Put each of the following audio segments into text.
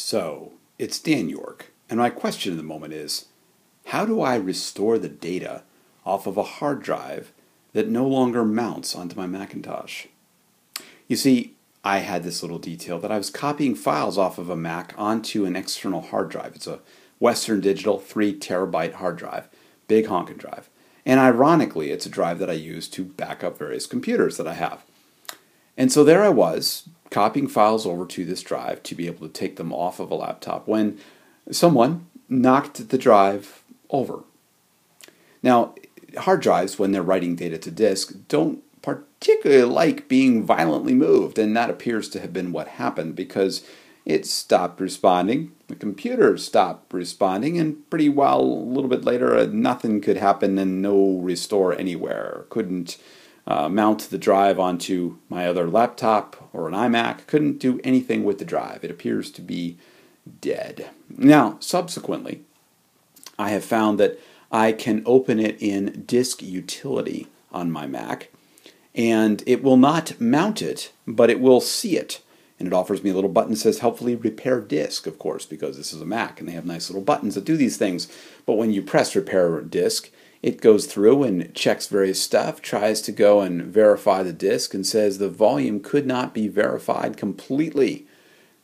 So, it's Dan York, and my question at the moment is how do I restore the data off of a hard drive that no longer mounts onto my Macintosh? You see, I had this little detail that I was copying files off of a Mac onto an external hard drive. It's a Western Digital 3 terabyte hard drive, big honkin' drive. And ironically, it's a drive that I use to back up various computers that I have. And so there I was, copying files over to this drive to be able to take them off of a laptop when someone knocked the drive over. Now, hard drives, when they're writing data to disk, don't particularly like being violently moved, and that appears to have been what happened because it stopped responding. The computer stopped responding, and pretty well, a little bit later, uh, nothing could happen and no restore anywhere. Couldn't uh, mount the drive onto my other laptop or an iMac. Couldn't do anything with the drive. It appears to be dead. Now, subsequently, I have found that I can open it in Disk Utility on my Mac, and it will not mount it, but it will see it and it offers me a little button that says helpfully repair disk, of course, because this is a Mac and they have nice little buttons that do these things. But when you press repair disk, it goes through and checks various stuff, tries to go and verify the disk, and says the volume could not be verified completely.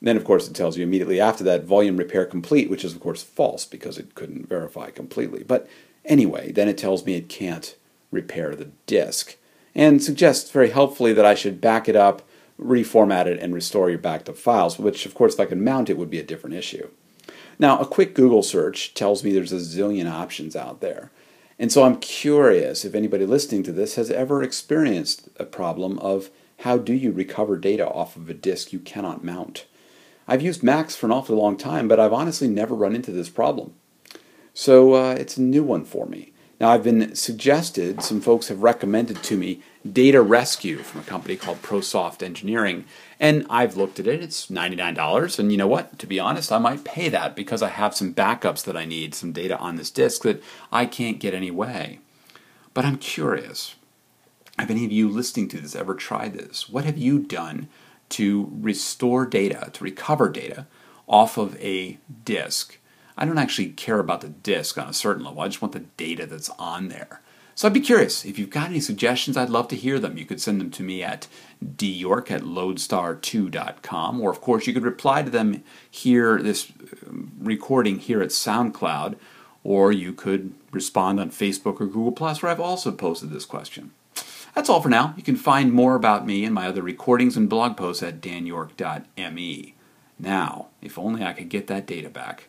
Then, of course, it tells you immediately after that volume repair complete, which is, of course, false because it couldn't verify completely. But anyway, then it tells me it can't repair the disk and suggests very helpfully that I should back it up reformat it and restore your backed up files, which of course if I could mount it would be a different issue. Now, a quick Google search tells me there's a zillion options out there. And so I'm curious if anybody listening to this has ever experienced a problem of how do you recover data off of a disk you cannot mount. I've used Macs for an awfully long time, but I've honestly never run into this problem. So uh, it's a new one for me. Now, I've been suggested, some folks have recommended to me Data Rescue from a company called ProSoft Engineering. And I've looked at it, it's $99. And you know what? To be honest, I might pay that because I have some backups that I need, some data on this disk that I can't get anyway. But I'm curious have any of you listening to this ever tried this? What have you done to restore data, to recover data off of a disk? I don't actually care about the disk on a certain level. I just want the data that's on there. So I'd be curious. If you've got any suggestions, I'd love to hear them. You could send them to me at dyork at lodestar2.com, or of course, you could reply to them here, this um, recording here at SoundCloud, or you could respond on Facebook or Google Plus, where I've also posted this question. That's all for now. You can find more about me and my other recordings and blog posts at danyork.me. Now, if only I could get that data back.